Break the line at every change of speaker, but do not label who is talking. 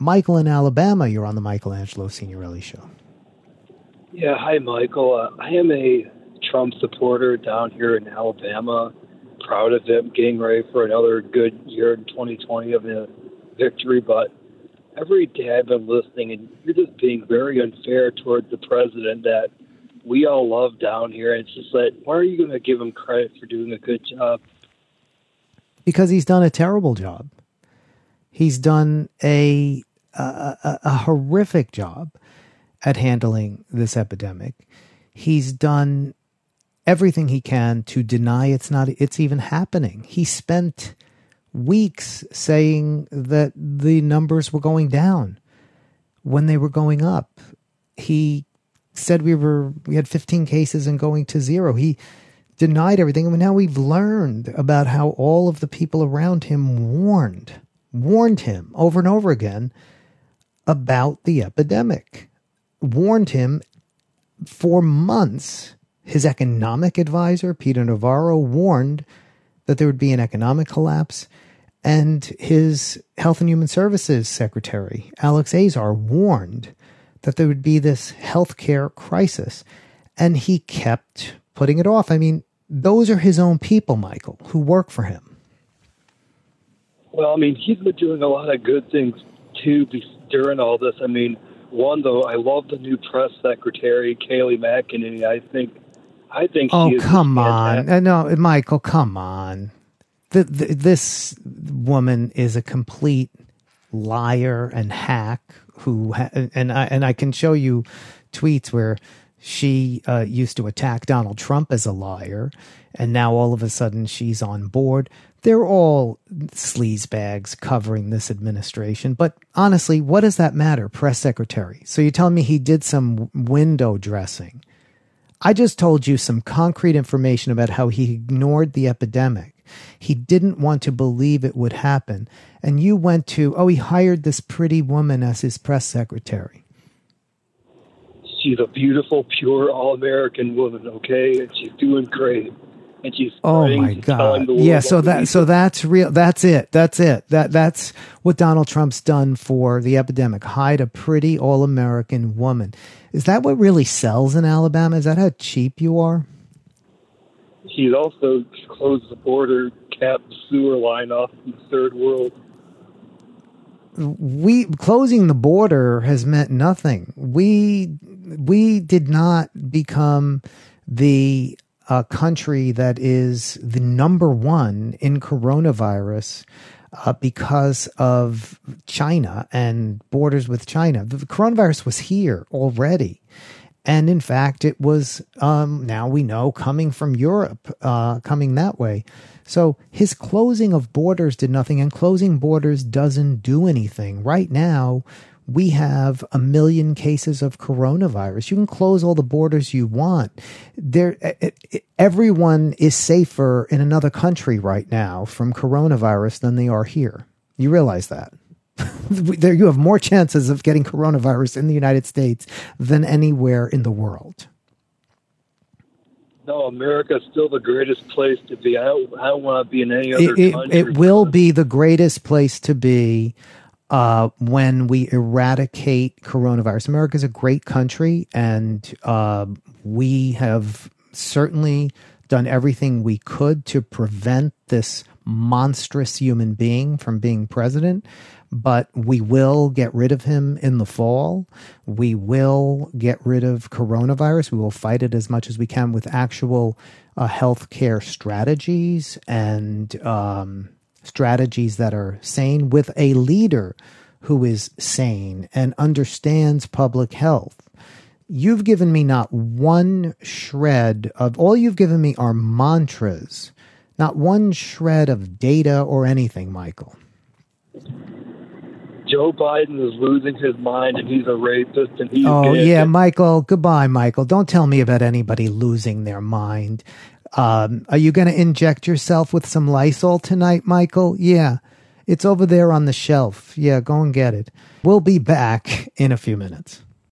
Michael in Alabama, you're on the Michelangelo Signorile Show.
Yeah, hi, Michael. Uh, I am a Trump supporter down here in Alabama. Proud of him getting ready for another good year in 2020 of a victory. But every day I've been listening, and you're just being very unfair towards the president that we all love down here. And it's just like, why are you going to give him credit for doing a good job?
Because he's done a terrible job. He's done a a, a, a horrific job at handling this epidemic. He's done everything he can to deny it's not it's even happening. He spent weeks saying that the numbers were going down when they were going up. He said we were we had 15 cases and going to zero. He denied everything and now we've learned about how all of the people around him warned warned him over and over again about the epidemic. Warned him for months. His economic advisor, Peter Navarro, warned that there would be an economic collapse. And his Health and Human Services Secretary, Alex Azar, warned that there would be this healthcare crisis. And he kept putting it off. I mean, those are his own people, Michael, who work for him.
Well, I mean, he's been doing a lot of good things too during all this. I mean, one though, I love the new press secretary, Kayleigh McEnany. I think, I think.
Oh come on, uh, no, Michael, come on. The, the, this woman is a complete liar and hack who ha- and I and I can show you tweets where she uh, used to attack Donald Trump as a liar, and now all of a sudden she's on board. They're all sleazebags covering this administration. But honestly, what does that matter? Press secretary. So you're telling me he did some window dressing. I just told you some concrete information about how he ignored the epidemic. He didn't want to believe it would happen. And you went to, oh, he hired this pretty woman as his press secretary.
She's a beautiful, pure, all American woman, okay? And she's doing great. And she's
oh my god. yeah so that so that's real that's it that's it. That that's what donald trump's done for the epidemic. Hide a pretty all-american woman. Is that what really sells in alabama? Is that how cheap you are?
He's also closed the border capped the sewer line off in the third world
we closing the border has meant nothing we we did not become the a country that is the number one in coronavirus uh, because of China and borders with China. The coronavirus was here already. And in fact, it was um, now we know coming from Europe, uh, coming that way. So his closing of borders did nothing, and closing borders doesn't do anything. Right now, we have a million cases of coronavirus. You can close all the borders you want. There, everyone is safer in another country right now from coronavirus than they are here. You realize that? There, you have more chances of getting coronavirus in the United States than anywhere in the world.
No, America is still the greatest place to be. I don't, I don't want to be in any other
it,
country.
It will be the greatest place to be uh, when we eradicate coronavirus. America is a great country, and uh, we have certainly done everything we could to prevent this monstrous human being from being president. But we will get rid of him in the fall. We will get rid of coronavirus. We will fight it as much as we can with actual uh, health care strategies and um, strategies that are sane with a leader who is sane and understands public health. You've given me not one shred of all you've given me are mantras, not one shred of data or anything, Michael.
Joe Biden is losing his mind and he's a rapist and he's
Oh yeah, Michael, goodbye Michael. Don't tell me about anybody losing their mind. Um, are you going to inject yourself with some Lysol tonight, Michael? Yeah. It's over there on the shelf. Yeah, go and get it. We'll be back in a few minutes.